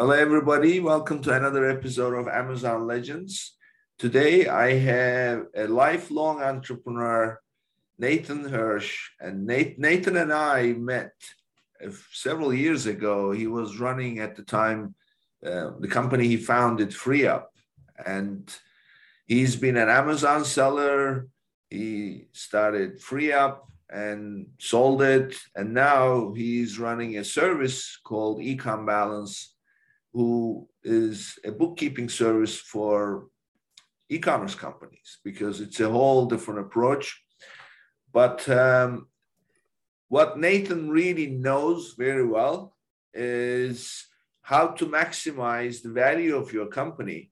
Hello, everybody. Welcome to another episode of Amazon Legends. Today, I have a lifelong entrepreneur, Nathan Hirsch. And Nathan and I met several years ago. He was running at the time uh, the company he founded, FreeUp. And he's been an Amazon seller. He started FreeUp and sold it. And now he's running a service called Ecom Balance who is a bookkeeping service for e-commerce companies because it's a whole different approach. But um, what Nathan really knows very well is how to maximize the value of your company.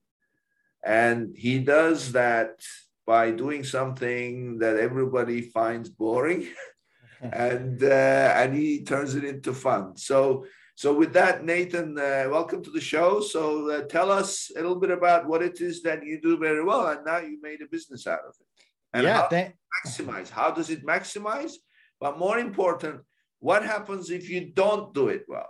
And he does that by doing something that everybody finds boring and uh, and he turns it into fun. So so with that, Nathan, uh, welcome to the show. So uh, tell us a little bit about what it is that you do very well, and now you made a business out of it. And yeah, how th- maximize. How does it maximize? But more important, what happens if you don't do it well?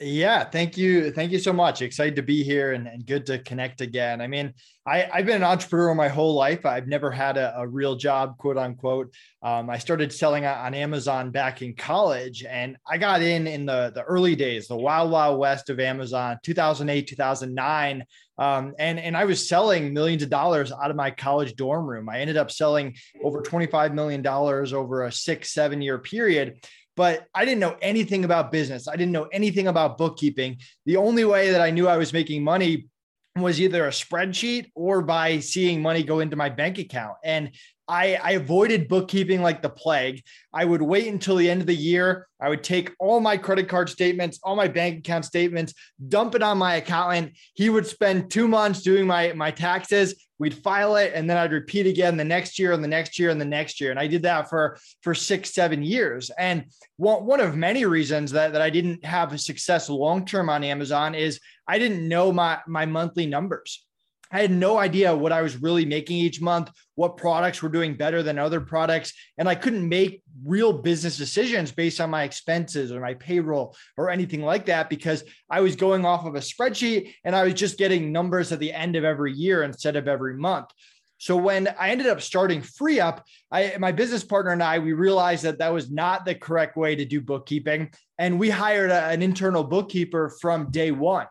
Yeah, thank you. Thank you so much. Excited to be here and, and good to connect again. I mean, I, have been an entrepreneur my whole life. I've never had a, a real job, quote unquote. Um, I started selling on Amazon back in college and I got in in the, the early days, the wild, wild west of Amazon, 2008, 2009. Um, and, and I was selling millions of dollars out of my college dorm room. I ended up selling over $25 million over a six, seven year period but I didn't know anything about business. I didn't know anything about bookkeeping. The only way that I knew I was making money was either a spreadsheet or by seeing money go into my bank account. And I, I, avoided bookkeeping like the plague. I would wait until the end of the year. I would take all my credit card statements, all my bank account statements, dump it on my accountant. He would spend two months doing my, my taxes. We'd file it and then I'd repeat again the next year and the next year and the next year. And I did that for, for six, seven years. And one, one of many reasons that, that I didn't have a success long term on Amazon is I didn't know my, my monthly numbers. I had no idea what I was really making each month, what products were doing better than other products. And I couldn't make real business decisions based on my expenses or my payroll or anything like that because I was going off of a spreadsheet and I was just getting numbers at the end of every year instead of every month. So when I ended up starting FreeUp, I, my business partner and I, we realized that that was not the correct way to do bookkeeping. And we hired a, an internal bookkeeper from day one.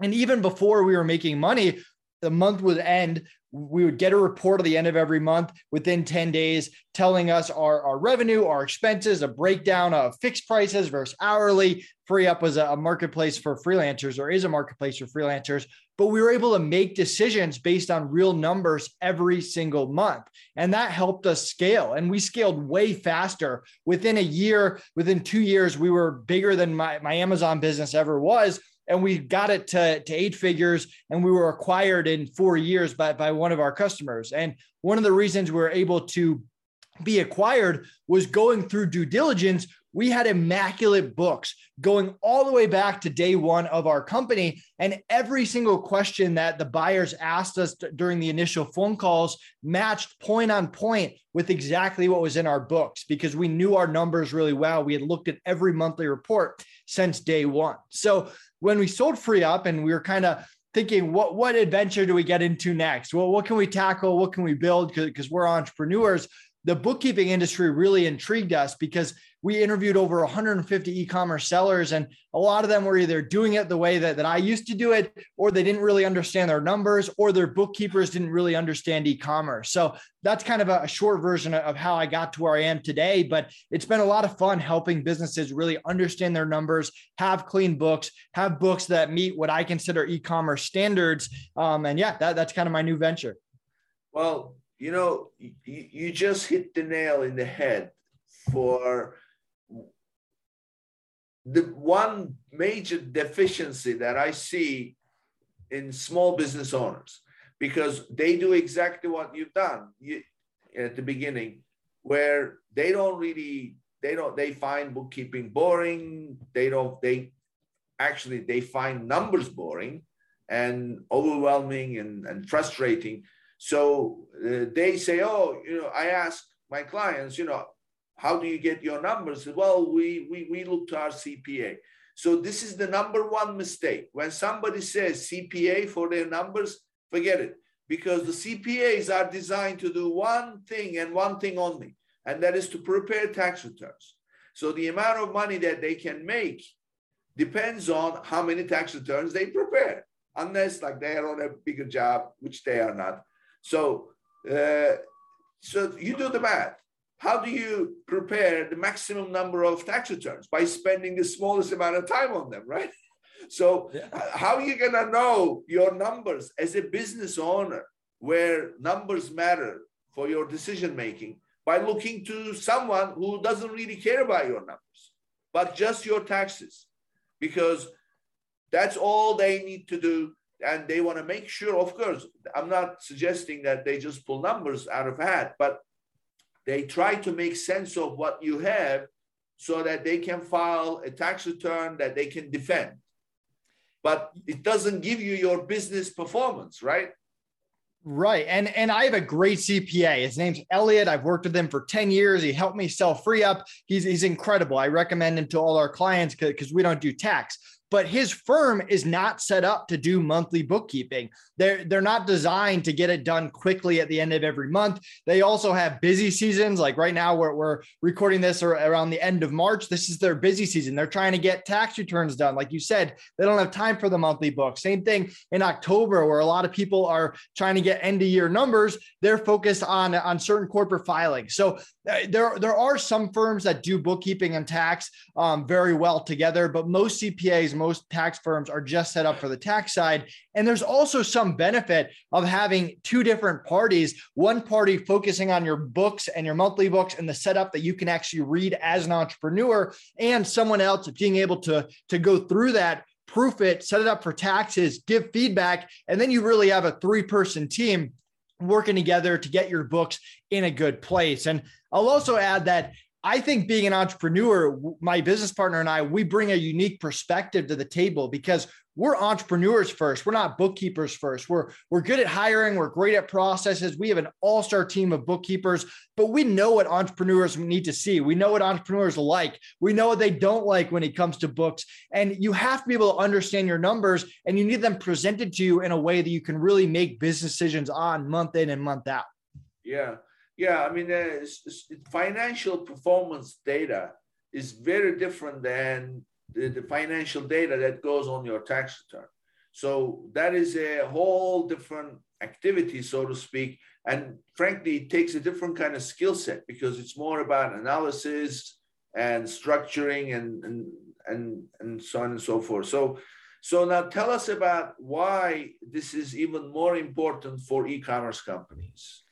And even before we were making money, the month would end we would get a report at the end of every month within 10 days telling us our, our revenue our expenses a breakdown of fixed prices versus hourly. FreeUp was a, a marketplace for freelancers or is a marketplace for freelancers. But we were able to make decisions based on real numbers every single month. And that helped us scale. And we scaled way faster. Within a year within two years we were bigger than my, my amazon business ever was and we got it to, to eight figures and we were acquired in four years by, by one of our customers and one of the reasons we were able to be acquired was going through due diligence we had immaculate books going all the way back to day one of our company. And every single question that the buyers asked us during the initial phone calls matched point on point with exactly what was in our books because we knew our numbers really well. We had looked at every monthly report since day one. So when we sold FreeUp and we were kind of thinking what what adventure do we get into next? Well what can we tackle? What can we build? Because we're entrepreneurs. The bookkeeping industry really intrigued us because we interviewed over 150 e-commerce sellers and a lot of them were either doing it the way that, that i used to do it or they didn't really understand their numbers or their bookkeepers didn't really understand e-commerce. So that's kind of a, a short version of how i got to where i am today but it's been a lot of fun helping businesses really understand their numbers have clean books have books that meet what i consider e-commerce standards um, and yeah that, that's kind of my new venture. Well you know, you, you just hit the nail in the head for the one major deficiency that I see in small business owners. because they do exactly what you've done you, at the beginning, where they don't really they don't they find bookkeeping boring. They don't they actually they find numbers boring and overwhelming and, and frustrating. So uh, they say, oh, you know, I ask my clients, you know, how do you get your numbers? Well, we we we look to our CPA. So this is the number one mistake. When somebody says CPA for their numbers, forget it. Because the CPAs are designed to do one thing and one thing only, and that is to prepare tax returns. So the amount of money that they can make depends on how many tax returns they prepare, unless like they are on a bigger job, which they are not. So, uh, so you do the math. How do you prepare the maximum number of tax returns? By spending the smallest amount of time on them, right? So, yeah. how are you going to know your numbers as a business owner where numbers matter for your decision making? By looking to someone who doesn't really care about your numbers, but just your taxes, because that's all they need to do. And they want to make sure, of course, I'm not suggesting that they just pull numbers out of hat, but they try to make sense of what you have so that they can file a tax return that they can defend. But it doesn't give you your business performance, right? Right. And and I have a great CPA. His name's Elliot. I've worked with him for 10 years. He helped me sell FreeUp. He's he's incredible. I recommend him to all our clients because we don't do tax but his firm is not set up to do monthly bookkeeping. They're they're not designed to get it done quickly at the end of every month. They also have busy seasons. Like right now, we're, we're recording this around the end of March. This is their busy season. They're trying to get tax returns done. Like you said, they don't have time for the monthly book. Same thing in October, where a lot of people are trying to get end of year numbers. They're focused on on certain corporate filings. So uh, there there are some firms that do bookkeeping and tax um, very well together, but most CPAs most tax firms are just set up for the tax side. And there's also some benefit of having two different parties, one party focusing on your books and your monthly books and the setup that you can actually read as an entrepreneur, and someone else being able to, to go through that proof it, set it up for taxes, give feedback, and then you really have a three person team working together to get your books in a good place. And I'll also add that I think being an entrepreneur, my business partner and I, we bring a unique perspective to the table because we're entrepreneurs first. We're not bookkeepers first. We're we're good at hiring. We're great at processes. We have an all-star team of bookkeepers, but we know what entrepreneurs need to see. We know what entrepreneurs like. We know what they don't like when it comes to books. And you have to be able to understand your numbers and you need them presented to you in a way that you can really make business decisions on month in and month out. Yeah. Yeah, I mean, uh, financial performance data is very different than the, the, financial data that goes on your tax return. So that is a whole different activity, so to speak. And frankly, it takes a different kind of skill set because it's more about analysis and structuring and, and, and, and so on and so forth. So, so now tell us about why this is even more important for e-commerce companies.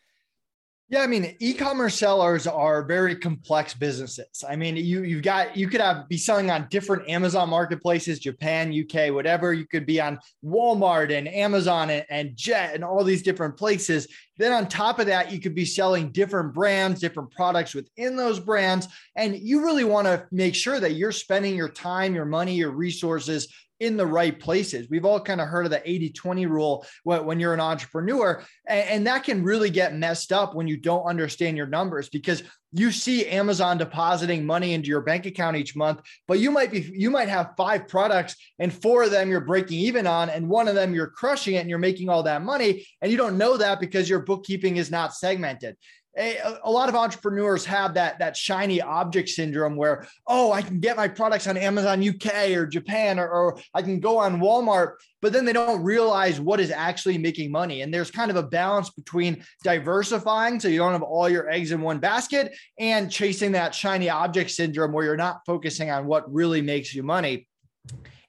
Yeah, I mean, e-commerce sellers are very complex businesses. I mean, you you've got you could have be selling on different Amazon marketplaces, Japan, UK, whatever. You could be on Walmart and Amazon and, and Jet and all these different places. Then on top of that, you could be selling different brands, different products within those brands, and you really want to make sure that you're spending your time, your money, your resources in the right places. We've all kind of heard of the 80 20 rule when you're an entrepreneur, and that can really get messed up when you don't understand your numbers because you see Amazon depositing money into your bank account each month, but you might be you might have five products and four of them you're breaking even on, and one of them you're crushing it and you're making all that money, and you don't know that because your bookkeeping is not segmented a, a, lot of entrepreneurs have that that shiny object syndrome where oh i can get my products on amazon uk or japan or, or, i can go on walmart but then they don't realize what is actually making money. And there's kind of a balance between diversifying so you don't have all your eggs in one basket and chasing that shiny object syndrome where you're not focusing on what really makes you money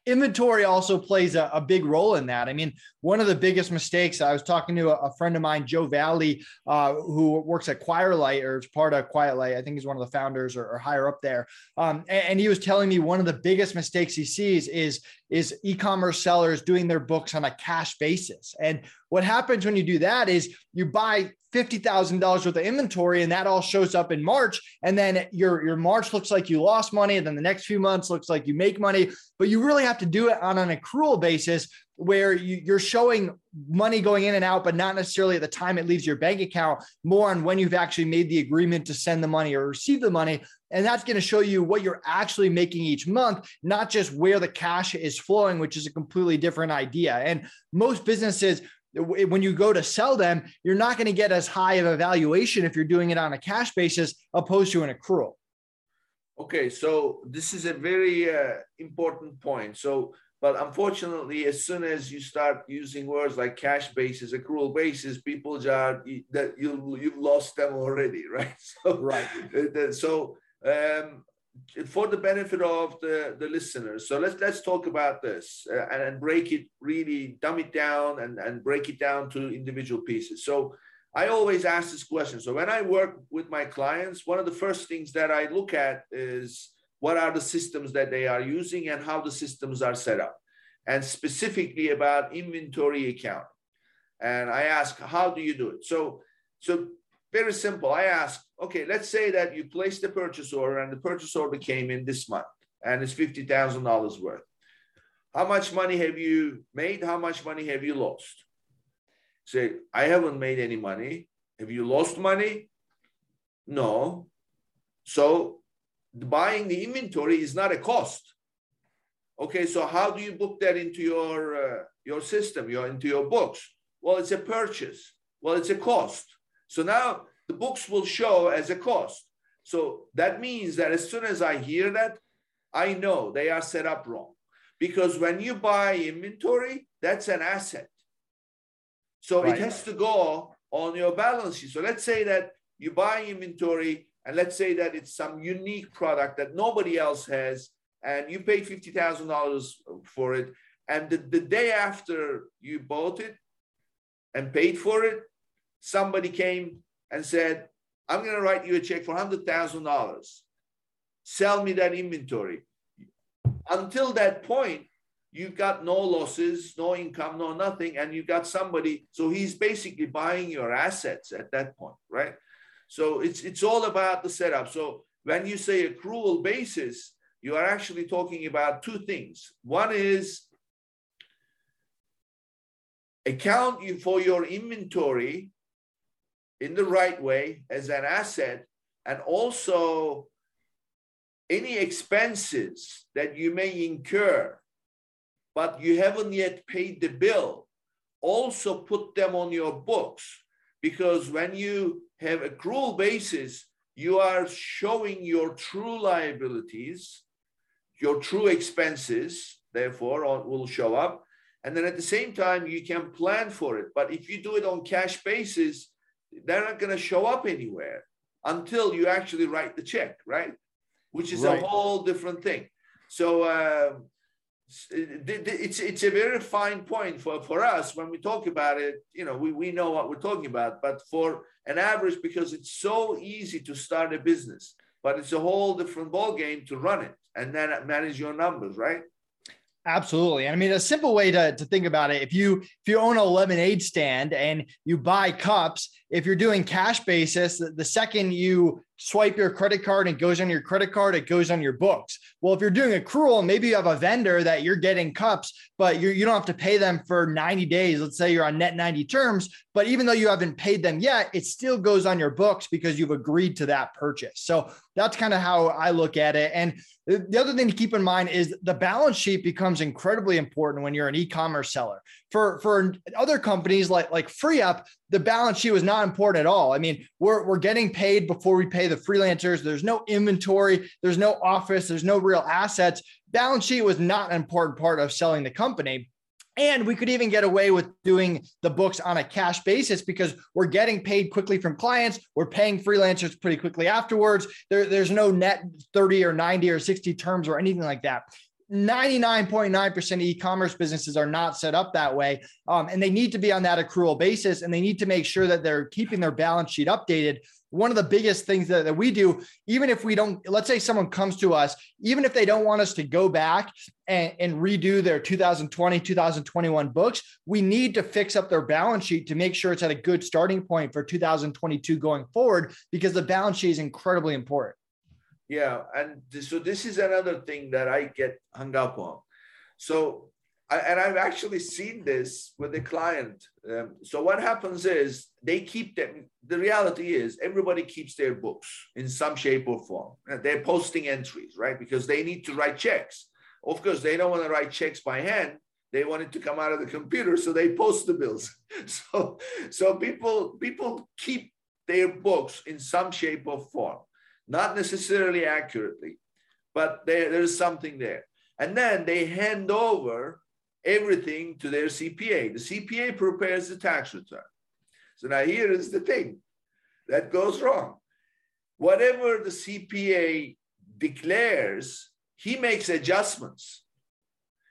inventory also plays a, a, big role in that. I mean, one of the biggest mistakes, I was talking to a, a friend of mine, Joe Valley, uh, who works at Quietlight or is part of Quietlight. I think he's one of the founders or, or higher up there. Um, and, and he was telling me one of the biggest mistakes he sees is is e-commerce sellers doing their books on a cash basis. And what happens when you do that is you buy $50,000 worth of inventory and that all shows up in March. And then your, your March looks like you lost money. And then the next few months looks like you make money, but you really have to do it on an accrual basis where you, are showing money going in and out, but not necessarily at the time it leaves your bank account, more on when you've actually made the agreement to send the money or receive the money. And that's going to show you what you're actually making each month, not just where the cash is flowing, which is a completely different idea. And most businesses when you go to sell them, you're not going to get as high of a valuation if you're doing it on a cash basis opposed to an accrual. Okay, so this is a very uh, important point. So, but unfortunately, as soon as you start using words like cash basis, accrual basis, people just that you you've lost them already, right? So, right. So, um, for the benefit of the, the listeners. So let's let's talk about this uh, and, and break it really, dumb it down and, and break it down to individual pieces. So I always ask this question. So when I work with my clients, one of the first things that I look at is what are the systems that they are using and how the systems are set up, and specifically about inventory accounting. And I ask, how do you do it? So so very simple. I ask, okay, let's say that you placed the purchase order and the purchase order came in this month and it's $50,000 worth. How much money have you made? How much money have you lost? Say, I haven't made any money. Have you lost money? No. So buying the inventory is not a cost. Okay, so how do you book that into your uh, your system, your into your books? Well, it's a purchase. Well, it's a cost. So now the books will show as a cost. So that means that as soon as I hear that, I know they are set up wrong. Because when you buy inventory, that's an asset. So right. it has to go on your balance sheet. So let's say that you buy inventory and let's say that it's some unique product that nobody else has and you pay $50,000 for it. And the, the day after you bought it and paid for it, somebody came and said, I'm going to write you a check for $100,000. Sell me that inventory. Until that point, you've got no losses, no income, no nothing, and you've got somebody. So he's basically buying your assets at that point, right? So it's it's all about the setup. So when you say accrual basis, you are actually talking about two things. One is account for your inventory in the right way as an asset and also any expenses that you may incur but you haven't yet paid the bill also put them on your books. Because when you have accrual basis you are showing your true liabilities your true expenses therefore will show up. And then at the same time you can plan for it. But if you do it on cash basis they're not going to show up anywhere until you actually write the check, right? Which is right. a whole different thing. So uh, it's it's a very fine point for, for us when we talk about it. You know, we, we know what we're talking about, but for an average, because it's so easy to start a business, but it's a whole different ball game to run it and then manage your numbers, right? Absolutely. And I mean, a simple way to, to think about it, if you if you own a lemonade stand and you buy cups, if you're doing cash basis, the second you swipe your credit card and it goes on your credit card, it goes on your books. Well, if you're doing accrual, maybe you have a vendor that you're getting cups, but you do not have to pay them for 90 days. Let's say you're on net 90 terms, but even though you haven't paid them yet, it still goes on your books because you've agreed to that purchase. So that's kind of how I look at it. And the other thing to keep in mind is the balance sheet becomes incredibly important when you're an e-commerce seller. For for other companies like like FreeUp, the balance sheet was not important at all. I mean, we're we're getting paid before we pay the freelancers. There's no inventory, there's no office, there's no real assets. Balance sheet was not an important part of selling the company. And we could even get away with doing the books on a cash basis because we're getting paid quickly from clients. We're paying freelancers pretty quickly afterwards. There, there's no net 30 or 90 or 60 terms or anything like that. 99.9% of e-commerce businesses are not set up that way. Um, and they need to be on that accrual basis and they need to make sure that they're keeping their balance sheet updated one of the biggest things that, that we do, even if we don't, let's say someone comes to us, even if they don't want us to go back and, and redo their 2020, 2021 books, we need to fix up their balance sheet to make sure it's at a good starting point for 2022 going forward, because the balance sheet is incredibly important. Yeah. And so this is another thing that I get hung up on. So I, and I've actually seen this with the client. Um, so what happens is they keep them. The reality is everybody keeps their books in some shape or form. They're posting entries, right? Because they need to write checks. Of course, they don't want to write checks by hand. They want it to come out of the computer, so they post the bills. So, so people people keep their books in some shape or form, not necessarily accurately, but there, there's something there. And then they hand over everything to their CPA. The CPA prepares the tax return. So now here is the thing that goes wrong. Whatever the CPA declares, he makes adjustments.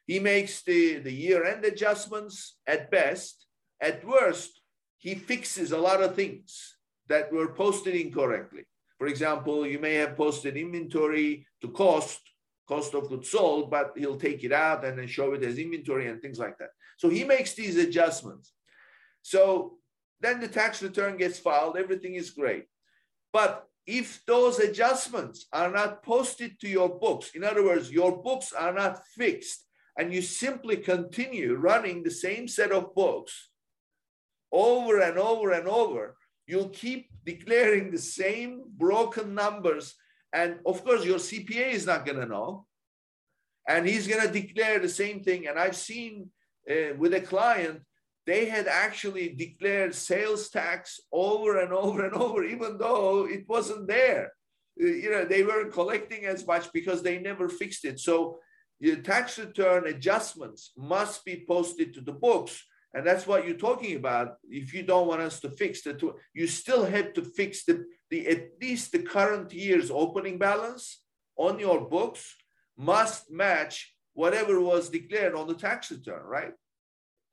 He makes the, the year end adjustments at best. At worst, he fixes a lot of things that were posted incorrectly. For example, you may have posted inventory to cost cost of goods sold, but he'll take it out and then show it as inventory and things like that. So he makes these adjustments. So then the tax return gets filed, everything is great. But if those adjustments are not posted to your books, in other words, your books are not fixed, and you simply continue running the same set of books over and over and over, you'll keep declaring the same broken numbers and of course, your CPA is not going to know. And he's going to declare the same thing. And I've seen uh, with a client, they had actually declared sales tax over and over and over, even though it wasn't there. Uh, you know, they weren't collecting as much because they never fixed it. So your tax return adjustments must be posted to the books. And that's what you're talking about. If you don't want us to fix it, you still have to fix the the at least the current year's opening balance on your books must match whatever was declared on the tax return, right?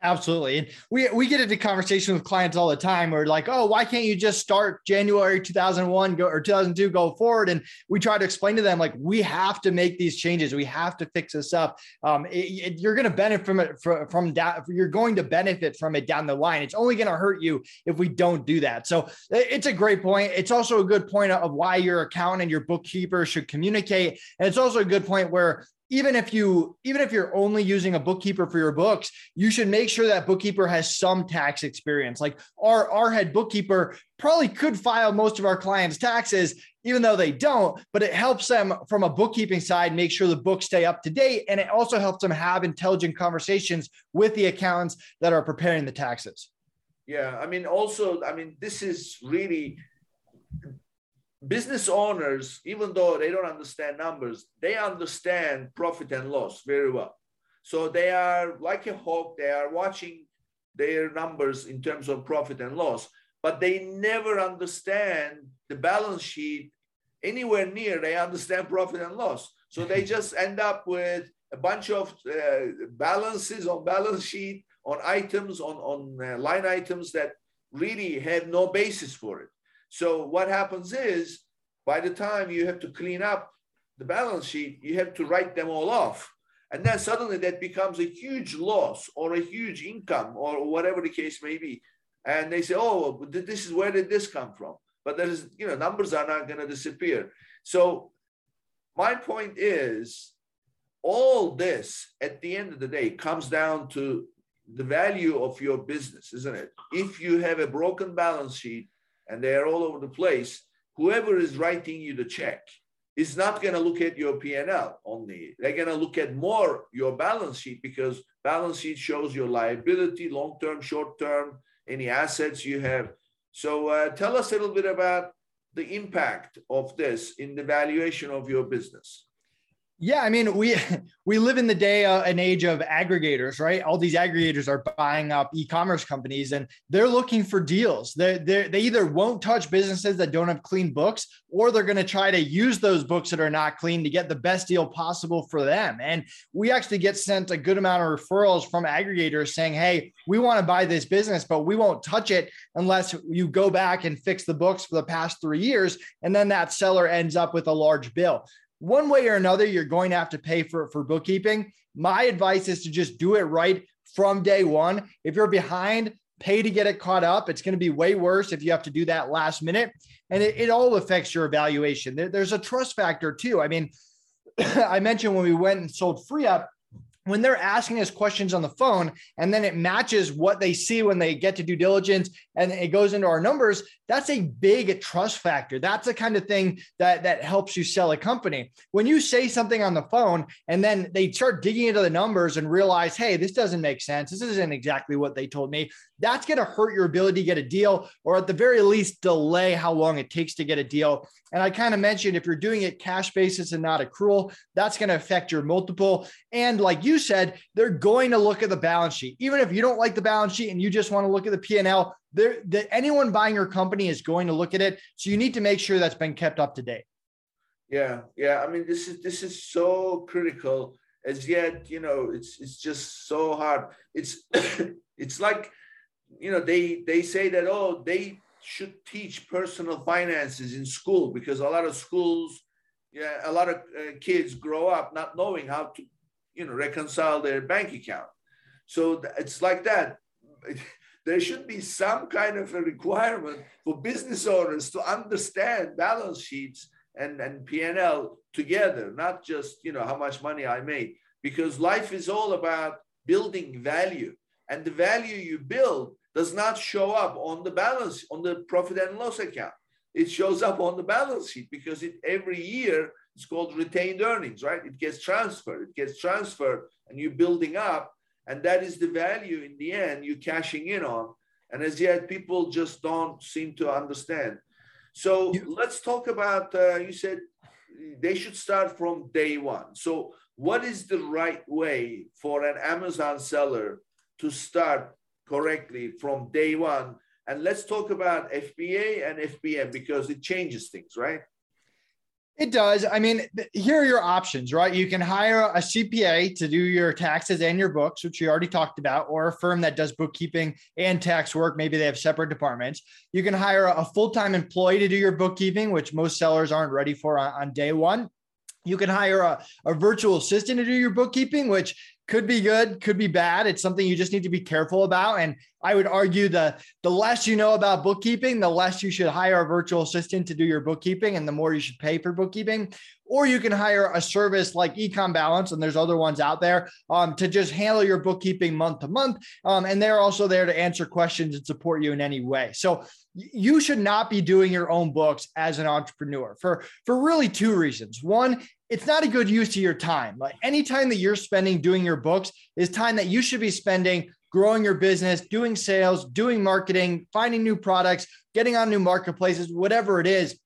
Absolutely. And we, we get into conversation with clients all the time. We're like, oh, why can't you just start January 2001 go, or 2002 go forward? And we try to explain to them, like, we have to make these changes. We have to fix this up. Um, it, it, you're going to benefit from it from, from. You're going to benefit from it down the line. It's only going to hurt you if we don't do that. So it's a great point. It's also a good point of why your accountant and your bookkeeper should communicate. And it's also a good point where even if you even if you're only using a bookkeeper for your books you should make sure that bookkeeper has some tax experience. Like our our head bookkeeper probably could file most of our clients taxes even though they don't but it helps them from a bookkeeping side make sure the books stay up to date. And it also helps them have intelligent conversations with the accountants that are preparing the taxes. Yeah i mean also i mean this is really business owners, even though they don't understand numbers, they understand profit and loss very well. So they are like a hawk, they are watching their numbers in terms of profit and loss, but they never understand the balance sheet anywhere near they understand profit and loss. So they just end up with a bunch of uh, balances on balance sheet, on items, on, on uh, line items that really have no basis for it. So what happens is by the time you have to clean up the balance sheet, you have to write them all off. And then suddenly that becomes a huge loss or a huge income or whatever the case may be. And they say, oh, this is where did this come from? But there's, you know, numbers are not going to disappear. So my point is all this at the end of the day comes down to the value of your business, isn't it? If you have a broken balance sheet, and they are all over the place, whoever is writing you the check is not going to look at your P&L only. They're going to look at more your balance sheet because balance sheet shows your liability, long-term, short-term, any assets you have. So uh, tell us a little bit about the impact of this in the valuation of your business. Yeah, I mean, we we live in the day uh, an age of aggregators, right? All these aggregators are buying up e-commerce companies, and they're looking for deals. They they they either won't touch businesses that don't have clean books, or they're going to try to use those books that are not clean to get the best deal possible for them. And we actually get sent a good amount of referrals from aggregators saying, "Hey, we want to buy this business, but we won't touch it unless you go back and fix the books for the past three years." And then that seller ends up with a large bill one way or another, you're going to have to pay for, for bookkeeping. My advice is to just do it right from day one. If you're behind, pay to get it caught up. It's going to be way worse if you have to do that last minute. And it, it all affects your evaluation. There, there's a trust factor too. I mean, I mentioned when we went and sold FreeUp, when they're asking us questions on the phone and then it matches what they see when they get to due diligence and it goes into our numbers that's a big trust factor. That's the kind of thing that that helps you sell a company. When you say something on the phone and then they start digging into the numbers and realize hey this doesn't make sense. This isn't exactly what they told me that's going to hurt your ability to get a deal or at the very least delay how long it takes to get a deal and I kind of mentioned if you're doing it cash basis and not accrual, that's going to affect your multiple. And like you said, they're going to look at the balance sheet. Even if you don't like the balance sheet and you just want to look at the P&L, there anyone buying your company is going to look at it. So you need to make sure that's been kept up to date. Yeah, yeah. I mean, this is this is so critical. As yet, you know, it's it's just so hard. It's it's like, you know, they they say that oh they should teach personal finances in school because a lot of schools, yeah, a lot of uh, kids grow up not knowing how to, you know, reconcile their bank account. So it's like that. there should be some kind of a requirement for business owners to understand balance sheets and, and P&L together, not just, you know, how much money I made, because life is all about building value. And the value you build does not show up on the balance, on the profit and loss account. It shows up on the balance sheet because it every year it's called retained earnings, right? It gets transferred, it gets transferred, and you're building up, and that is the value in the end you're cashing in on. And as yet, people just don't seem to understand. So let's talk about. Uh, you said they should start from day one. So, what is the right way for an Amazon seller to start correctly from day one. And let's talk about FBA and FBM because it changes things, right? It does. I mean, here are your options, right? You can hire a CPA to do your taxes and your books, which you already talked about, or a firm that does bookkeeping and tax work. Maybe they have separate departments. You can hire a full time employee to do your bookkeeping, which most sellers aren't ready for on, on day one. You can hire a, a virtual assistant to do your bookkeeping, which could be good, could be bad. It's something you just need to be careful about. And I would argue the the less you know about bookkeeping, the less you should hire a virtual assistant to do your bookkeeping, and the more you should pay for bookkeeping. Or you can hire a service like Ecom Balance, and there's other ones out there um, to just handle your bookkeeping month to month. Um, and they're also there to answer questions and support you in any way. So you should not be doing your own books as an entrepreneur for for really two reasons. One, it's not a good use of your time. Like any time that you're spending doing your books is time that you should be spending growing your business, doing sales, doing marketing, finding new products, getting on new marketplaces, whatever it is.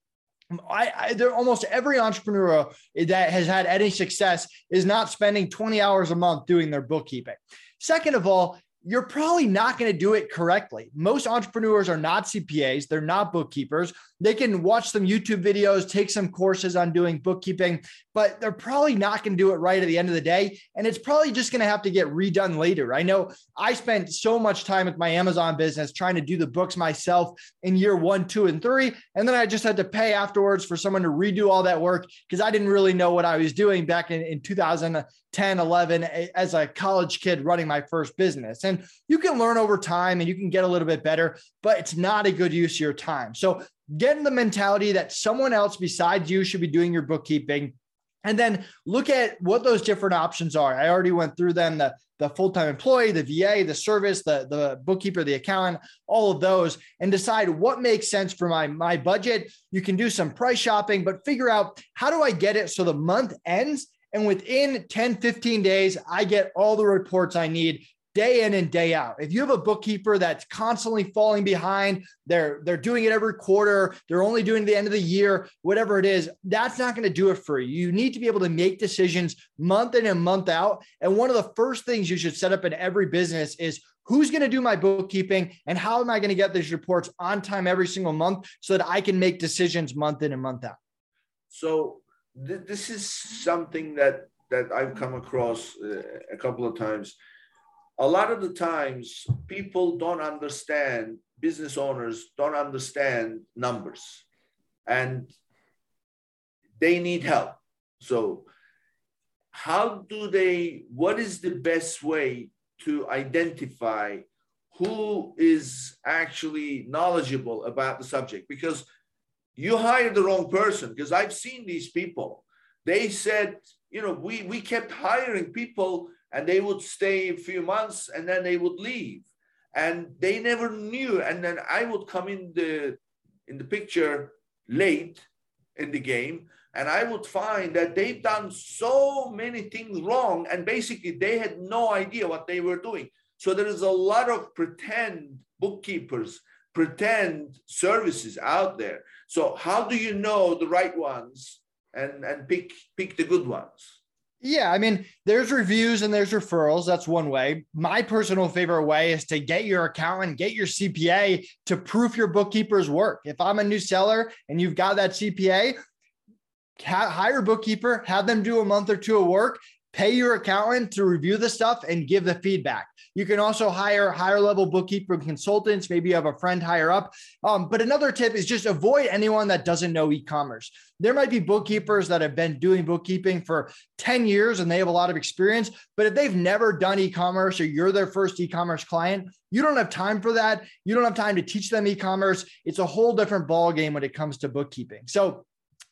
I, I there almost every entrepreneur that has had any success is not spending 20 hours a month doing their bookkeeping. Second of all, you're probably not going to do it correctly. Most entrepreneurs are not CPAs, they're not bookkeepers. They can watch some YouTube videos, take some courses on doing bookkeeping, but they're probably not going to do it right at the end of the day. And it's probably just going to have to get redone later. I know I spent so much time with my Amazon business trying to do the books myself in year one, two, and three. And then I just had to pay afterwards for someone to redo all that work because I didn't really know what I was doing back in, in 2010, 11 as a college kid running my first business. And you can learn over time and you can get a little bit better, but it's not a good use of your time. So get in the mentality that someone else besides you should be doing your bookkeeping and then look at what those different options are. I already went through them the, the full time employee, the VA, the service, the, the bookkeeper, the accountant, all of those, and decide what makes sense for my, my budget. You can do some price shopping, but figure out how do I get it so the month ends and within 10, 15 days, I get all the reports I need day in and day out. If you have a bookkeeper that's constantly falling behind, they're they're doing it every quarter, they're only doing the end of the year, whatever it is, that's not going to do it for you. You need to be able to make decisions month in and month out. And one of the first things you should set up in every business is who's going to do my bookkeeping and how am I going to get these reports on time every single month so that I can make decisions month in and month out. So th- this is something that that I've come across uh, a couple of times. A lot of the times people don't understand business owners don't understand numbers and they need help. So how do they what is the best way to identify who is actually knowledgeable about the subject? Because you hired the wrong person because i've seen these people. They said you know we we kept hiring people and they would stay a few months and then they would leave. And they never knew. And then i would come in the in the picture late in the game and i would find that they've done so many things wrong and basically they had no idea what they were doing. So there is a lot of pretend bookkeepers pretend services out there so how do you know the right ones and and pick pick the good ones yeah, I mean, there's reviews and there's referrals. That's one way. My personal favorite way is to get your accountant, get your CPA to proof your bookkeeper's work. If I'm a new seller and you've got that CPA, hire a bookkeeper, have them do a month or two of work, pay your accountant to review the stuff and give the feedback. You can also hire higher level bookkeeper consultants. Maybe you have a friend higher up. Um, but another tip is just avoid anyone that doesn't know e-commerce. There might be bookkeepers that have been doing bookkeeping for 10 years and they have a lot of experience. But if they've never done e-commerce or you're their first e-commerce client, you don't have time for that. You don't have time to teach them e-commerce. It's a whole different ball game when it comes to bookkeeping. So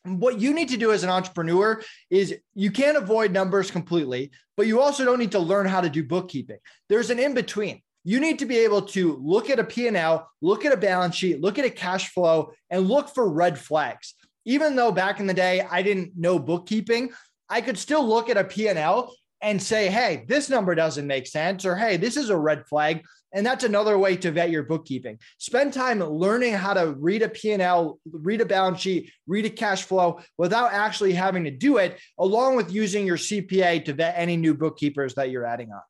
what you need to do as an entrepreneur is you can't avoid numbers completely, but you also don't need to learn how to do bookkeeping. There's an in between. You need to be able to look at a P&L, look at a balance sheet, look at a cash flow and look for red flags. Even though back in the day I didn't know bookkeeping, I could still look at a P&L and say, "Hey, this number doesn't make sense," or "Hey, this is a red flag." And that's another way to vet your bookkeeping. Spend time learning how to read a P&L, read a balance sheet, read a cash flow without actually having to do it, along with using your CPA to vet any new bookkeepers that you're adding on.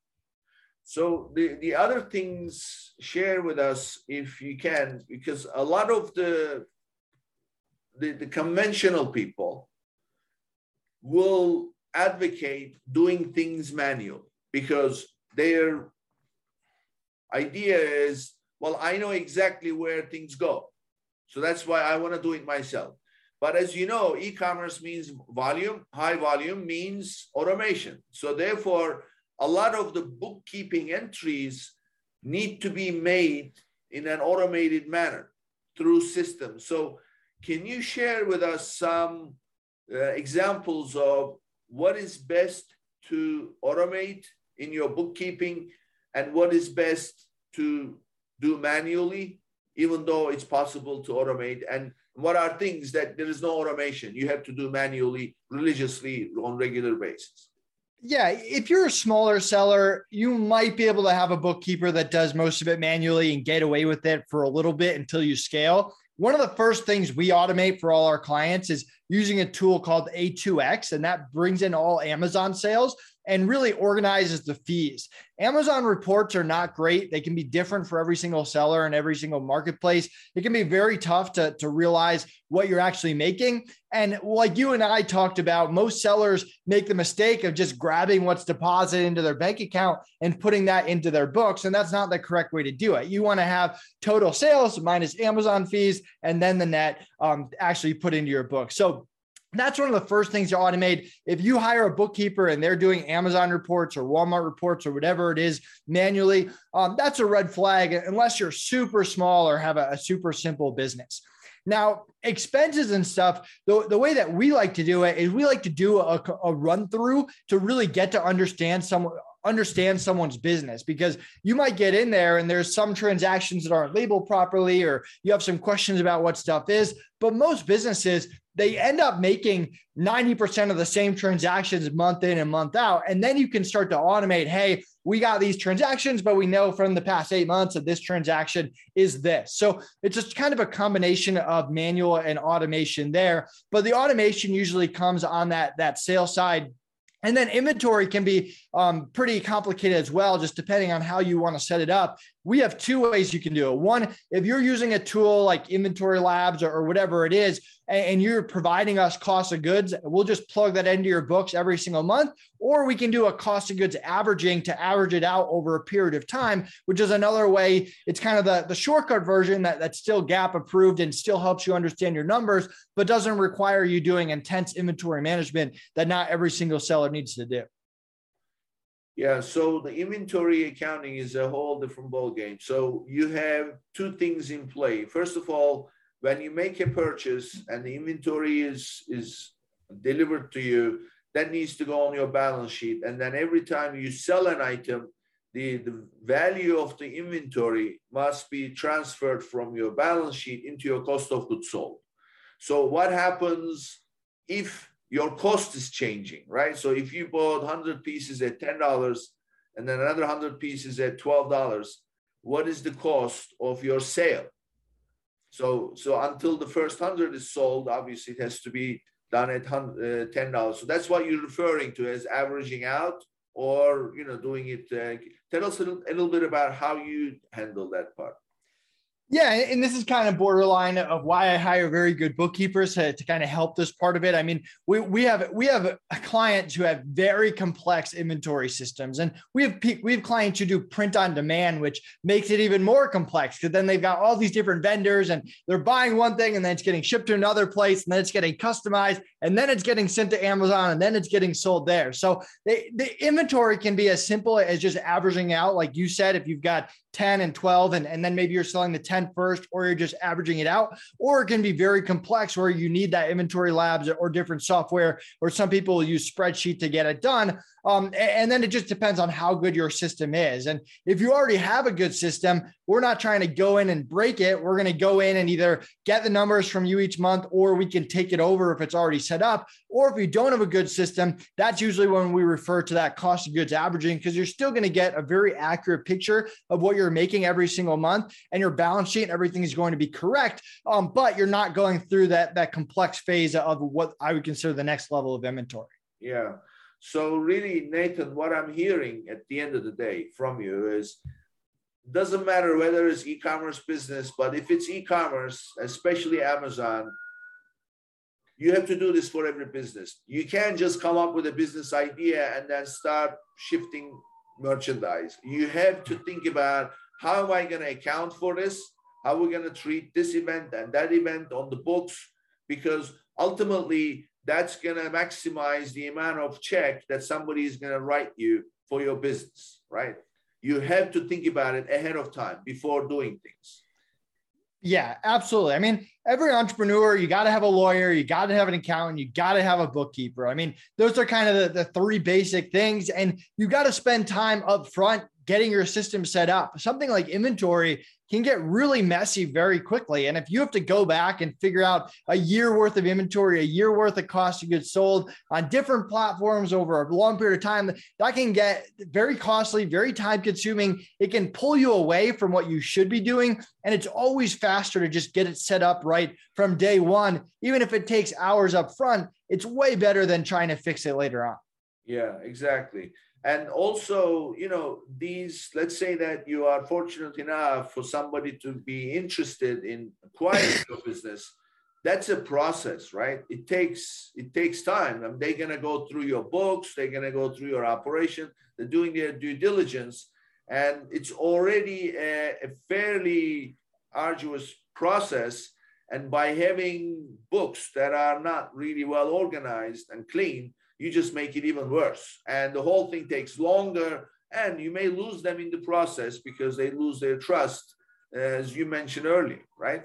So the, the other things share with us if you can, because a lot of the, the, the conventional people will advocate doing things manual because they're idea is, well, I know exactly where things go. So that's why I want to do it myself. But as you know, e-commerce means volume, high volume means automation. So therefore, a lot of the bookkeeping entries need to be made in an automated manner through systems. So can you share with us some uh, examples of what is best to automate in your bookkeeping and what is best to do manually, even though it's possible to automate? And what are things that there is no automation? You have to do manually, religiously on regular basis. Yeah, if you're a smaller seller, you might be able to have a bookkeeper that does most of it manually and get away with it for a little bit until you scale. One of the first things we automate for all our clients is using a tool called A2X, and that brings in all Amazon sales and really organizes the fees. Amazon reports are not great. They can be different for every single seller and every single marketplace. It can be very tough to, to realize what you're actually making. And like you and I talked about, most sellers make the mistake of just grabbing what's deposited into their bank account and putting that into their books. And that's not the correct way to do it. You want to have total sales minus Amazon fees and then the net um, actually put into your book. So that's one of the first things you automate. If you hire a bookkeeper and they're doing Amazon reports or Walmart reports or whatever it is manually, um, that's a red flag unless you're super small or have a, a super simple business. Now, expenses and stuff, the, the way that we like to do it is we like to do a, a run through to really get to understand some understand someone's business because you might get in there and there's some transactions that aren't labeled properly or you have some questions about what stuff is but most businesses they end up making 90% of the same transactions month in and month out. And then you can start to automate hey, we got these transactions, but we know from the past eight months that this transaction is this. So it's just kind of a combination of manual and automation there. But the automation usually comes on that, that sales side and then inventory can be um, pretty complicated as well, just depending on how you want to set it up we have two ways you can do it. One, if you're using a tool like Inventory Labs or, or, whatever it is, and, you're providing us cost of goods, we'll just plug that into your books every single month. Or we can do a cost of goods averaging to average it out over a period of time, which is another way. It's kind of the, the shortcut version that, that's still GAAP approved and still helps you understand your numbers, but doesn't require you doing intense inventory management that not every single seller needs to do. Yeah, so the inventory accounting is a whole different ballgame. So you have two things in play. First of all, when you make a purchase and the inventory is is delivered to you, that needs to go on your balance sheet. And then every time you sell an item, the, the value of the inventory must be transferred from your balance sheet into your cost of goods sold. So what happens if your cost is changing, right? So if you bought 100 pieces at $10 and then another 100 pieces at $12, what is the cost of your sale? So, so until the first 100 is sold, obviously it has to be done at $10. So that's what you're referring to as averaging out or, you know, doing it. Uh, tell us a little, a little bit about how you handle that part. Yeah, and this is kind of borderline of why I hire very good bookkeepers to, to, kind of help this part of it. I mean, we, we have we have clients who have very complex inventory systems, and we have we have clients who do print on demand, which makes it even more complex because then they've got all these different vendors, and they're buying one thing, and then it's getting shipped to another place, and then it's getting customized, and then it's getting sent to Amazon, and then it's getting sold there. So they, the inventory can be as simple as just averaging out, like you said, if you've got 10 and 12 and, and then maybe you're selling the 10 first or you're just averaging it out or it can be very complex where you need that inventory labs or different software or some people use spreadsheet to get it done um, and then it just depends on how good your system is. And if you already have a good system, we're not trying to go in and break it. We're going to go in and either get the numbers from you each month, or we can take it over if it's already set up. Or if you don't have a good system, that's usually when we refer to that cost of goods averaging, because you're still going to get a very accurate picture of what you're making every single month and your balance sheet and everything is going to be correct. Um, but you're not going through that, that complex phase of what I would consider the next level of inventory. Yeah. So really, Nathan, what I'm hearing at the end of the day from you is doesn't matter whether it's e-commerce business, but if it's e-commerce, especially Amazon, you have to do this for every business. You can't just come up with a business idea and then start shifting merchandise. You have to think about how am I going to account for this? How are we going to treat this event and that event on the books? Because ultimately, that's going to maximize the amount of check that somebody is going to write you for your business, right? You have to think about it ahead of time before doing things. Yeah, absolutely. I mean, every entrepreneur, you got to have a lawyer, you got to have an accountant, you got to have a bookkeeper. I mean, those are kind of the, the three basic things. And you got to spend time up front getting your system set up. Something like inventory can get really messy very quickly. And if you have to go back and figure out a year worth of inventory, a year worth of cost of goods sold on different platforms over a long period of time, that can get very costly, very time consuming. It can pull you away from what you should be doing. And it's always faster to just get it set up right from day one. Even if it takes hours up front, it's way better than trying to fix it later on. Yeah, exactly and also you know these let's say that you are fortunate enough for somebody to be interested in acquiring your business that's a process right? It takes it takes time. I mean, they're going to go through your books they're going to go through your operation they're doing their due diligence and it's already a, a fairly arduous process. And by having books that are not really well organized and clean you just make it even worse. And the whole thing takes longer, and you may lose them in the process because they lose their trust, as you mentioned earlier, right?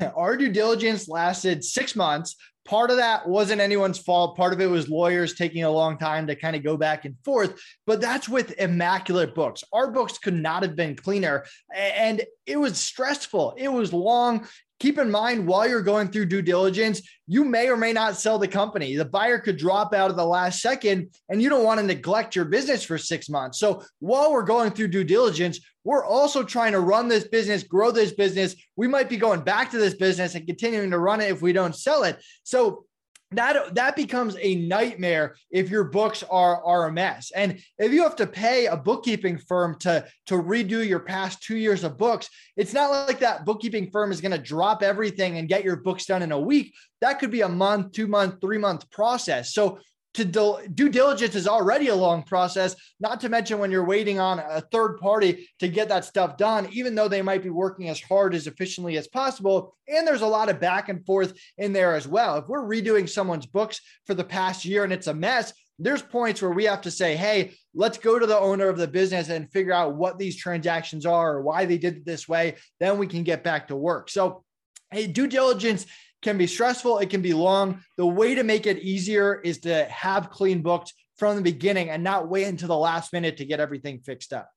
Our due diligence lasted six months. Part of that wasn't anyone's fault. Part of it was lawyers taking a long time to kind of go back and forth. But that's with immaculate books. Our books could not have been cleaner. And it was stressful. It was long keep in mind while you're going through due diligence, you may or may not sell the company. The buyer could drop out at the last second, and you don't want to neglect your business for six months. So while we're going through due diligence, we're also trying to run this business, grow this business. We might be going back to this business and continuing to run it if we don't sell it. So that that becomes a nightmare if your books are are a mess. And if you have to pay a bookkeeping firm to to redo your past two years of books it's not like that bookkeeping firm is going to drop everything and get your books done in a week. That could be a month two month three month process. So to do, due diligence is already a long process, not to mention when you're waiting on a third party to get that stuff done, even though they might be working as hard as efficiently as possible. And there's a lot of back and forth in there as well. If we're redoing someone's books for the past year and it's a mess, there's points where we have to say, hey, let's go to the owner of the business and figure out what these transactions are or why they did it this way. Then we can get back to work. So, hey, due diligence can be stressful, it can be long. The way to make it easier is to have clean books from the beginning and not wait until the last minute to get everything fixed up.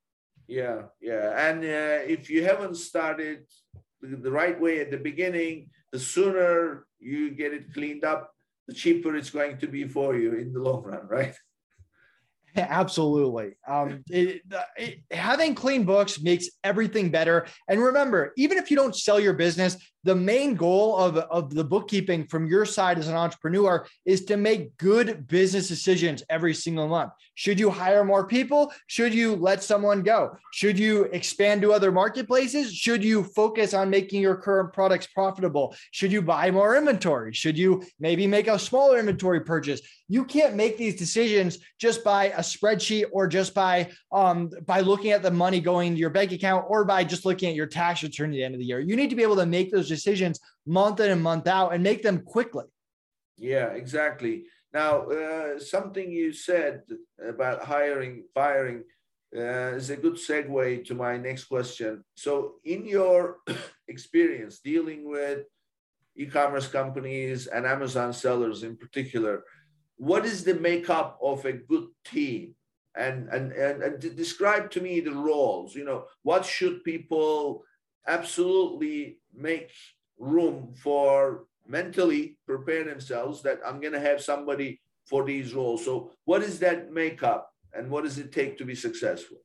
Yeah, yeah. And uh, if you haven't started the right way at the beginning, the sooner you get it cleaned up, the cheaper it's going to be for you in the long run, right? Absolutely. Um, it, it, having clean books makes everything better. And remember, even if you don't sell your business, the main goal of, of the bookkeeping from your side as an entrepreneur is to make good business decisions every single month. Should you hire more people? Should you let someone go? Should you expand to other marketplaces? Should you focus on making your current products profitable? Should you buy more inventory? Should you maybe make a smaller inventory purchase? You can't make these decisions just by a spreadsheet or just by um, by looking at the money going into your bank account or by just looking at your tax return at the end of the year. You need to be able to make those decisions month in and month out and make them quickly. Yeah, exactly. Now, uh, something you said about hiring, firing uh, is a good segue to my next question. So, in your experience dealing with e commerce companies and Amazon sellers in particular, what is the makeup of a good team? And, and, and, and describe to me the roles. You know, what should people absolutely make room for mentally prepare themselves that I'm going to have somebody for these roles. So, what is that makeup and what does it take to be successful?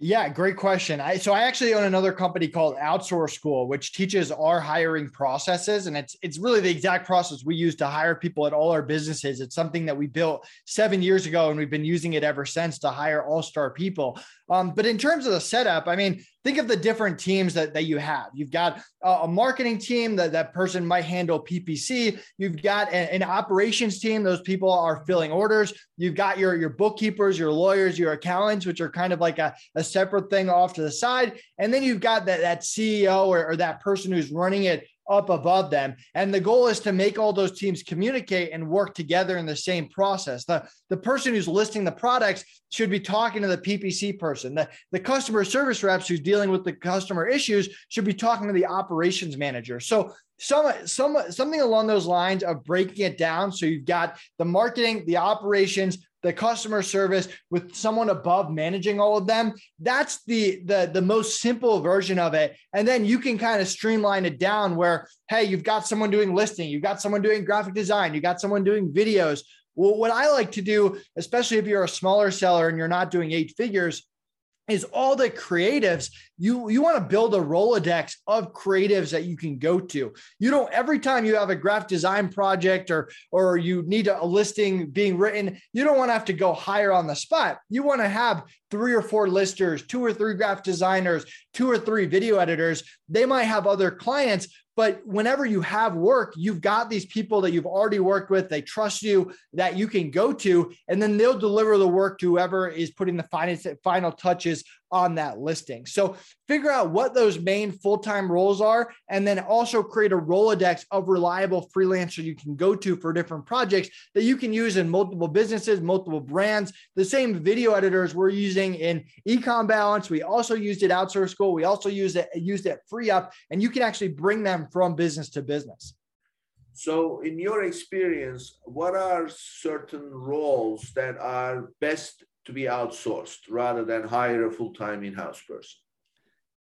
Yeah, great question. I so I actually own another company called Outsource School, which teaches our hiring processes, and it's it's really the exact process we use to hire people at all our businesses. It's something that we built seven years ago, and we've been using it ever since to hire all star people. Um, but in terms of the setup, I mean, think of the different teams that, that you have. You've got a, a marketing team that that person might handle PPC. You've got a, an operations team. Those people are filling orders. You've got your, your bookkeepers, your lawyers, your accountants, which are kind of like a, a separate thing off to the side. And then you've got that, that CEO or, or that person who's running it up above them. And the goal is to make all those teams communicate and work together in the same process. The, the person who's listing the products should be talking to the PPC person. The, the customer service reps who's dealing with the customer issues should be talking to the operations manager. So some, some something along those lines of breaking it down. So you've got the marketing, the operations, the customer service with someone above managing all of them that's the the the most simple version of it. And then you can kind of streamline it down where hey you've got someone doing listing you've got someone doing graphic design you got someone doing videos. Well what i like to do especially if you're a smaller seller and you're not doing eight figures is all the creatives you you want to build a rolodex of creatives that you can go to. You don't every time you have a graphic design project or or you need a listing being written you don't want to have to go hire on the spot. You want to have three or four listers two or three graphic designers two or three video editors. They might have other clients but whenever you have work, you've got these people that you've already worked with, they trust you that you can go to, and then they'll deliver the work to whoever is putting the final, final touches on that listing. So figure out what those main full-time roles are, and then also create a Rolodex of reliable freelancers you can go to for different projects that you can use in multiple businesses, multiple brands. The same video editors we're using in Ecom Balance. We also used it outsource school. We also used it, used it FreeUp, and you can actually bring them from business to business. So, in your experience, what are certain roles that are best to be outsourced rather than hire a full-time in-house person?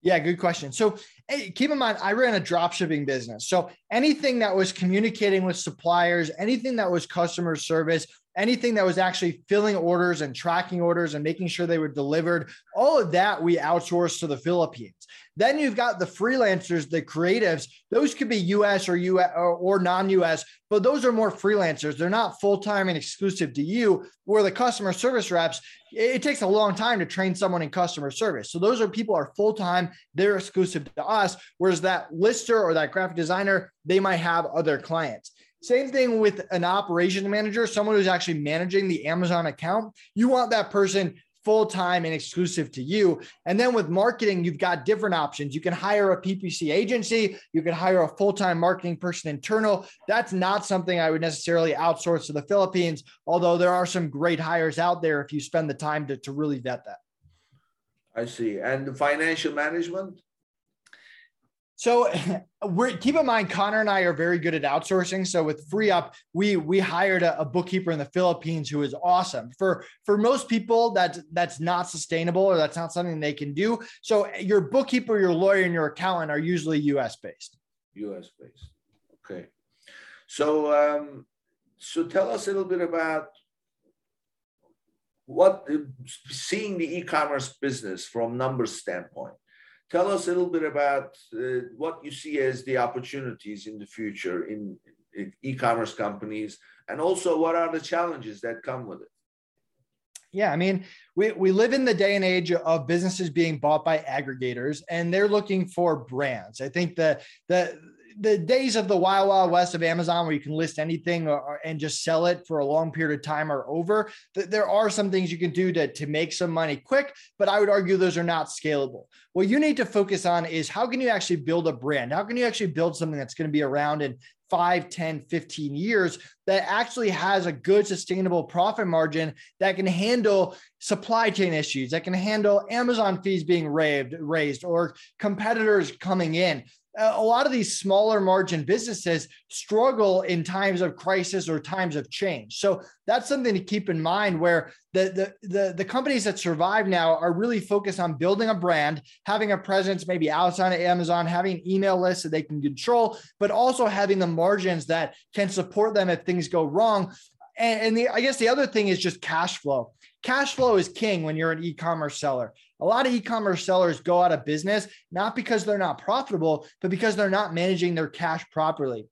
Yeah, good question. So hey, keep in mind, I ran a drop shipping business. So anything that was communicating with suppliers, anything that was customer service, anything that was actually filling orders and tracking orders and making sure they were delivered, all of that we outsourced to the Philippines. Then you've got the freelancers, the creatives. Those could be US or US or, or non-US, but those are more freelancers. They're not full-time and exclusive to you. Where the customer service reps, it takes a long time to train someone in customer service. So those are people are full-time, they're exclusive to us. Whereas that lister or that graphic designer, they might have other clients. Same thing with an operations manager, someone who's actually managing the Amazon account. You want that person full time and exclusive to you. And then with marketing, you've got different options. You can hire a PPC agency, you can hire a full time marketing person internal. That's not something I would necessarily outsource to the Philippines, although there are some great hires out there if you spend the time to, to really vet that. I see. And financial management? So we're keep in mind Connor and I are very good at outsourcing. So with FreeUp, we we hired a, a, bookkeeper in the Philippines who is awesome. For for most people, that's that's not sustainable or that's not something they can do. So your bookkeeper, your lawyer, and your accountant are usually US based. US based. Okay. So um, so tell us a little bit about what seeing the e-commerce business from numbers standpoint Tell us a little bit about uh, what you see as the opportunities in the future in, in e-commerce companies, and also what are the challenges that come with it. Yeah, I mean, we, we live in the day and age of businesses being bought by aggregators and they're looking for brands. I think the the the days of the wild wild west of Amazon where you can list anything or, and just sell it for a long period of time are over. There are some things you can do to, to make some money quick, but I would argue those are not scalable. What you need to focus on is how can you actually build a brand? How can you actually build something that's going to be around in 5, 10, 15 years that actually has a good sustainable profit margin that can handle supply chain issues, that can handle Amazon fees being raised, raised or competitors coming in a lot of these smaller margin businesses struggle in times of crisis or times of change. So that's something to keep in mind where the, the, the, the, companies that survive now are really focused on building a brand, having a presence maybe outside of Amazon, having an email list that they can control, but also having the margins that can support them if things go wrong. And, and the, I guess the other thing is just cash flow. Cash flow is king when you're an e-commerce seller. A lot of e-commerce sellers go out of business not because they're not profitable, but because they're not managing their cash properly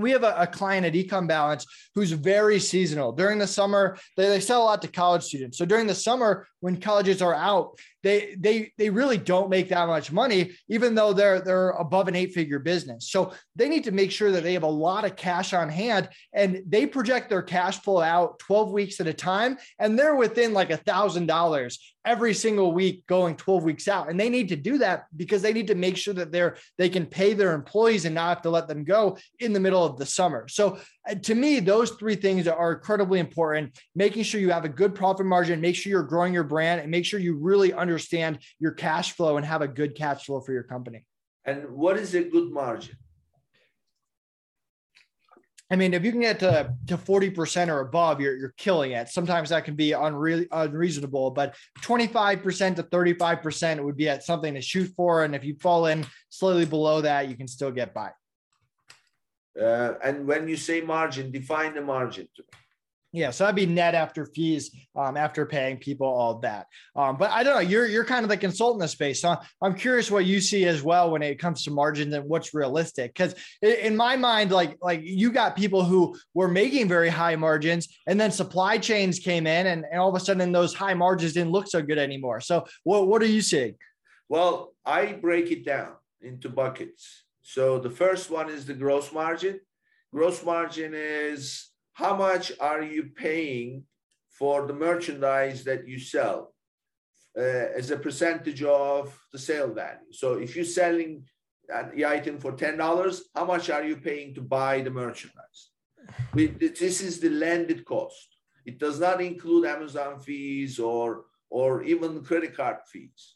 we have a, a, client at Ecom Balance who's very seasonal. During the summer, they, they sell a lot to college students. So during the summer, when colleges are out, they they they really don't make that much money, even though they're they're above an eight-figure business. So they need to make sure that they have a lot of cash on hand and they project their cash flow out 12 weeks at a time, and they're within like a thousand dollars every single week going 12 weeks out and they need to do that because they need to make sure that they're they can pay their employees and not have to let them go in the middle of the summer so uh, to me those three things are incredibly important making sure you have a good profit margin make sure you're growing your brand and make sure you really understand your cash flow and have a good cash flow for your company and what is a good margin I mean, if you can get to, to 40% or above, you're, you're killing it. Sometimes that can be unre- unreasonable, but 25% to 35% would be at something to shoot for. And if you fall in slightly below that, you can still get by. Uh, and when you say margin, define the margin to me. Yeah, so that'd be net after fees, um, after paying people all that. Um, but I don't know, you're you're kind of the consultant in the space. So I'm curious what you see as well when it comes to margins and what's realistic. Because in my mind, like like you got people who were making very high margins, and then supply chains came in, and, and all of a sudden those high margins didn't look so good anymore. So what what are you seeing? Well, I break it down into buckets. So the first one is the gross margin. Gross margin is how much are you paying for the merchandise that you sell uh, as a percentage of the sale value? So if you're selling the item for $10, how much are you paying to buy the merchandise? We, this is the landed cost. It does not include Amazon fees or, or even credit card fees.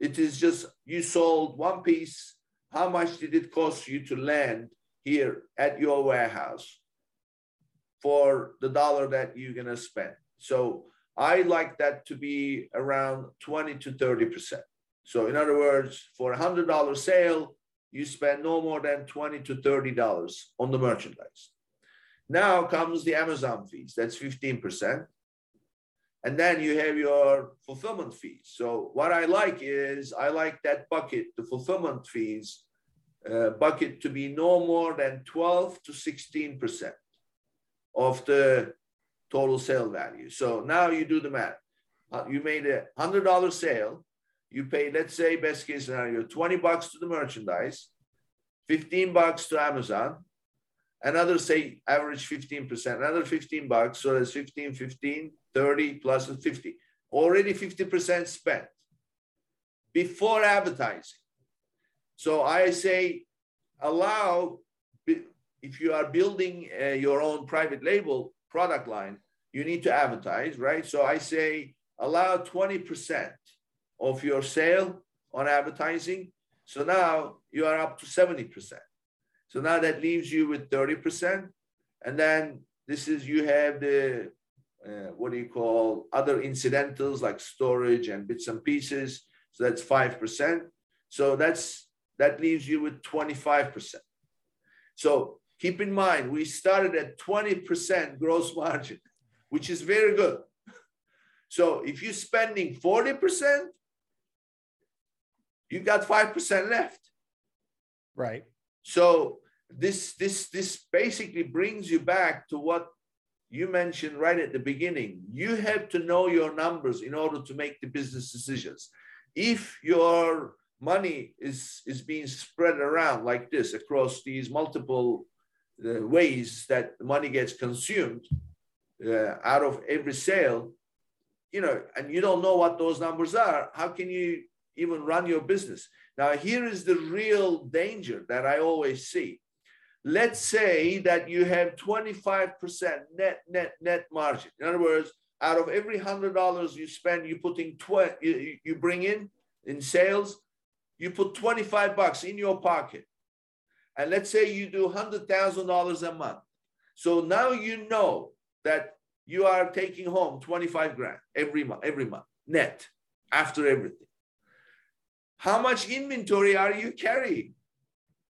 It is just you sold one piece. How much did it cost you to land here at your warehouse? for the dollar that you're going to spend. So I like that to be around 20 to 30%. So in other words, for a hundred dollar sale, you spend no more than 20 to $30 on the merchandise. Now comes the Amazon fees. That's 15%. And then you have your fulfillment fees. So what I like is I like that bucket, the fulfillment fees uh, bucket to be no more than 12 to 16% of the total sale value. So now you do the math. Uh, you made a $100 sale. You pay, let's say, best case scenario, 20 bucks to the merchandise, 15 bucks to Amazon, another say average 15%, another 15 bucks. So that's 15, 15, 30 plus 50. Already 50% spent before advertising. So I say allow, if you are building uh, your own private label product line, you need to advertise, right? So I say allow 20% of your sale on advertising. So now you are up to 70%. So now that leaves you with 30%. And then this is, you have the, uh, what do you call, other incidentals like storage and bits and pieces. So that's 5%. So that's, that leaves you with 25%. So keep in mind, we started at 20% gross margin, which is very good. So if you're spending 40%, you've got 5% left. Right. So this this this basically brings you back to what you mentioned right at the beginning. You have to know your numbers in order to make the business decisions. If your money is is being spread around like this across these multiple uh, ways that money gets consumed uh, out of every sale, you know, and you don't know what those numbers are, how can you even run your business? Now, here is the real danger that I always see. Let's say that you have 25% net, net, net margin. In other words, out of every hundred dollars you spend, you putting 20, you, you bring in in sales, you put 25 bucks in your pocket. And let's say you do $100,000 a month. So now you know that you are taking home 25 grand every month, every month, net after everything. How much inventory are you carrying?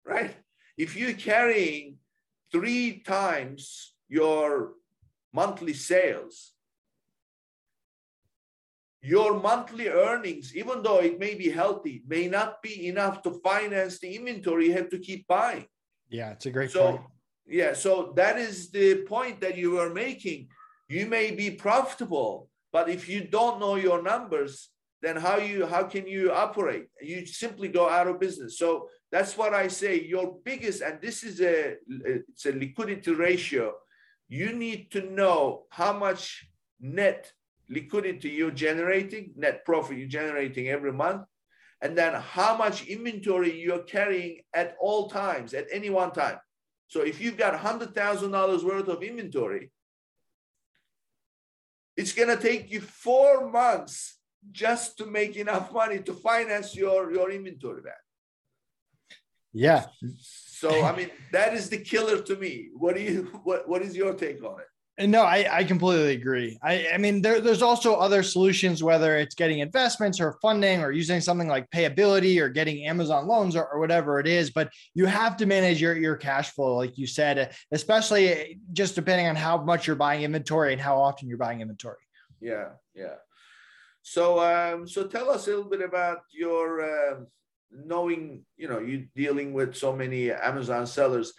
Right? If you're carrying three times your monthly sales, your monthly earnings, even though it may be healthy, may not be enough to finance the inventory you have to keep buying. Yeah, it's a great so, point. Yeah, so that is the point that you were making. You may be profitable, but if you don't know your numbers, then how you how can you operate? You simply go out of business. So that's what I say. Your biggest, and this is a it's a liquidity ratio. You need to know how much net liquidity you're generating, net profit you're generating every month, and then how much inventory you're carrying at all times, at any one time. So if you've got $100,000 worth of inventory, it's going to take you four months just to make enough money to finance your, your inventory back. Yeah. So, I mean, that is the killer to me. What do you, what, what is your take on it? No, I, I completely agree. I, I mean, there, there's also other solutions, whether it's getting investments or funding or using something like payability or getting Amazon loans or, or whatever it is. But you have to manage your, your cash flow, like you said, especially just depending on how much you're buying inventory and how often you're buying inventory. Yeah, yeah. So, um, so tell us a little bit about your uh, knowing, you know, you're dealing with so many Amazon sellers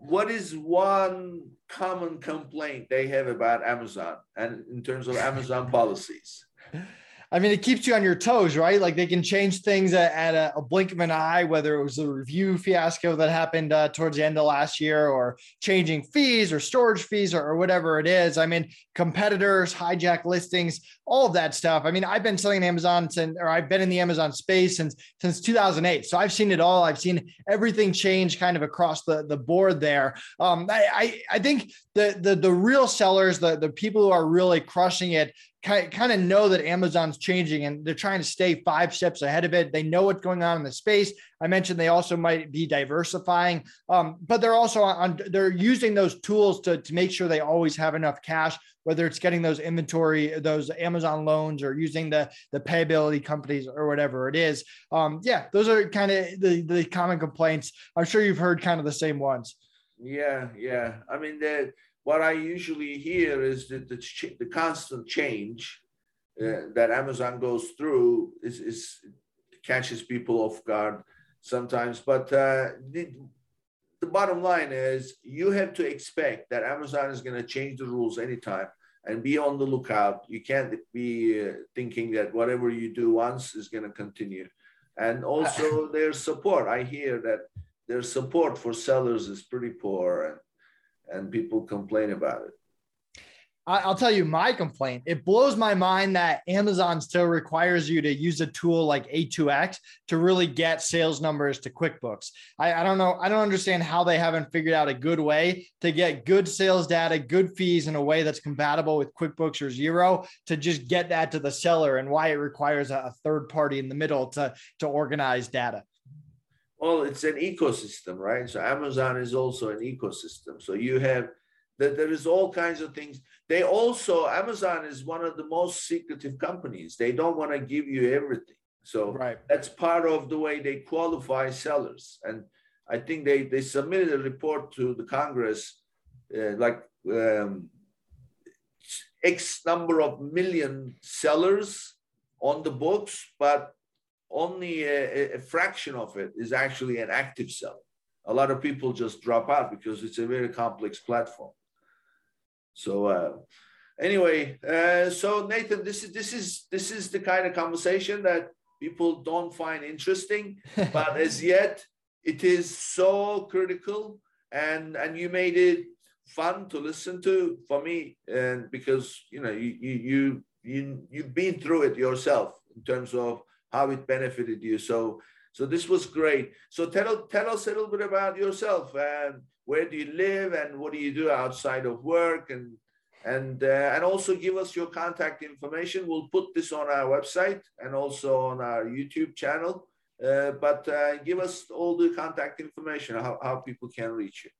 what is one common complaint they have about Amazon and in terms of Amazon policies? I mean, it keeps you on your toes, right? Like they can change things at, at a, a, blink of an eye, whether it was a review fiasco that happened uh, towards the end of last year, or changing fees or storage fees or, or, whatever it is. I mean, competitors, hijack listings, all of that stuff. I mean, I've been selling Amazon since, or I've been in the Amazon space since since 2008, so I've seen it all. I've seen everything change kind of across the the board there. Um, I, I I think the the the real sellers, the the people who are really crushing it kind of know that Amazon's changing and they're trying to stay five steps ahead of it. They know what's going on in the space. I mentioned they also might be diversifying, um, but they're also on, they're using those tools to, to make sure they always have enough cash, whether it's getting those inventory, those Amazon loans or using the, the payability companies or whatever it is. Um, yeah, those are kind of the, the common complaints. I'm sure you've heard kind of the same ones. Yeah, yeah. I mean, that what I usually hear is that the, the constant change uh, that Amazon goes through is, is catches people off guard sometimes. But uh, the, the bottom line is you have to expect that Amazon is going to change the rules anytime and be on the lookout. You can't be uh, thinking that whatever you do once is going to continue. And also their support. I hear that their support for sellers is pretty poor and and people complain about it. I'll tell you my complaint. It blows my mind that Amazon still requires you to use a tool like A2X to really get sales numbers to QuickBooks. I, I, don't know. I don't understand how they haven't figured out a good way to get good sales data, good fees in a way that's compatible with QuickBooks or Xero to just get that to the seller and why it requires a, a third party in the middle to, to organize data. Well, it's an ecosystem, right? So Amazon is also an ecosystem. So you have that there is all kinds of things. They also Amazon is one of the most secretive companies. They don't want to give you everything. So right. that's part of the way they qualify sellers. And I think they they submitted a report to the Congress, uh, like um, X number of million sellers on the books, but only a, a, fraction of it is actually an active cell. A lot of people just drop out because it's a very complex platform. So uh, anyway, uh, so Nathan, this is this is this is the kind of conversation that people don't find interesting, but as yet it is so critical, and and you made it fun to listen to for me, and because you know you you you, you you've been through it yourself in terms of how it benefited you. So, so this was great. So tell, tell us a little bit about yourself and where do you live and what do you do outside of work and and uh, and also give us your contact information. We'll put this on our website and also on our YouTube channel. Uh, but uh, give us all the contact information how, how people can reach you.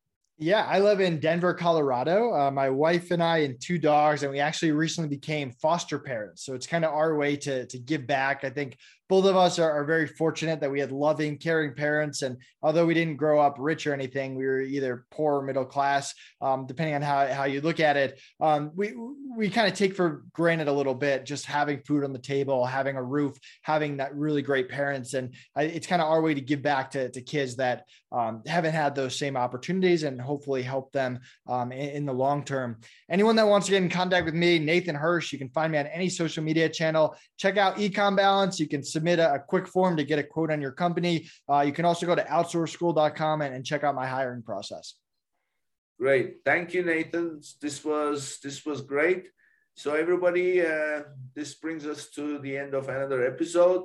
Yeah, I live in Denver, Colorado. Uh, my wife and I and two dogs, and we actually recently became foster parents. So it's kind of our way to to give back. I think both of us are, are, very fortunate that we had loving, caring parents. And although we didn't grow up rich or anything, we were either poor or middle class, um, depending on how, how you look at it. Um, we we kind of take for granted a little bit just having food on the table, having a roof, having that really great parents. And I, it's kind of our way to give back to, to kids that um, haven't had those same opportunities and hopefully help them um, in, in the long term. Anyone that wants to get in contact with me, Nathan Hirsch, you can find me on any social media channel. Check out Ecom Balance. You can submit a, a quick form to get a quote on your company. Uh, you can also go to outsourceschool.com and, and check out my hiring process. Great. Thank you, Nathan. This was this was great. So everybody, uh, this brings us to the end of another episode.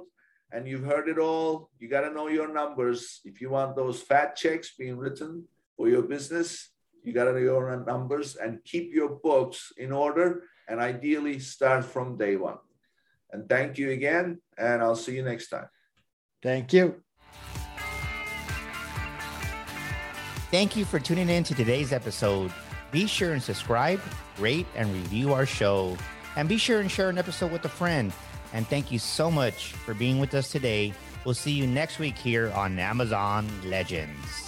And you've heard it all. You got to know your numbers. If you want those fat checks being written for your business, you got to know your numbers and keep your books in order and ideally start from day one. And thank you again. And I'll see you next time. Thank you. Thank you for tuning in to today's episode. Be sure and subscribe, rate, and review our show. And be sure and share an episode with a friend. And thank you so much for being with us today. We'll see you next week here on Amazon Legends.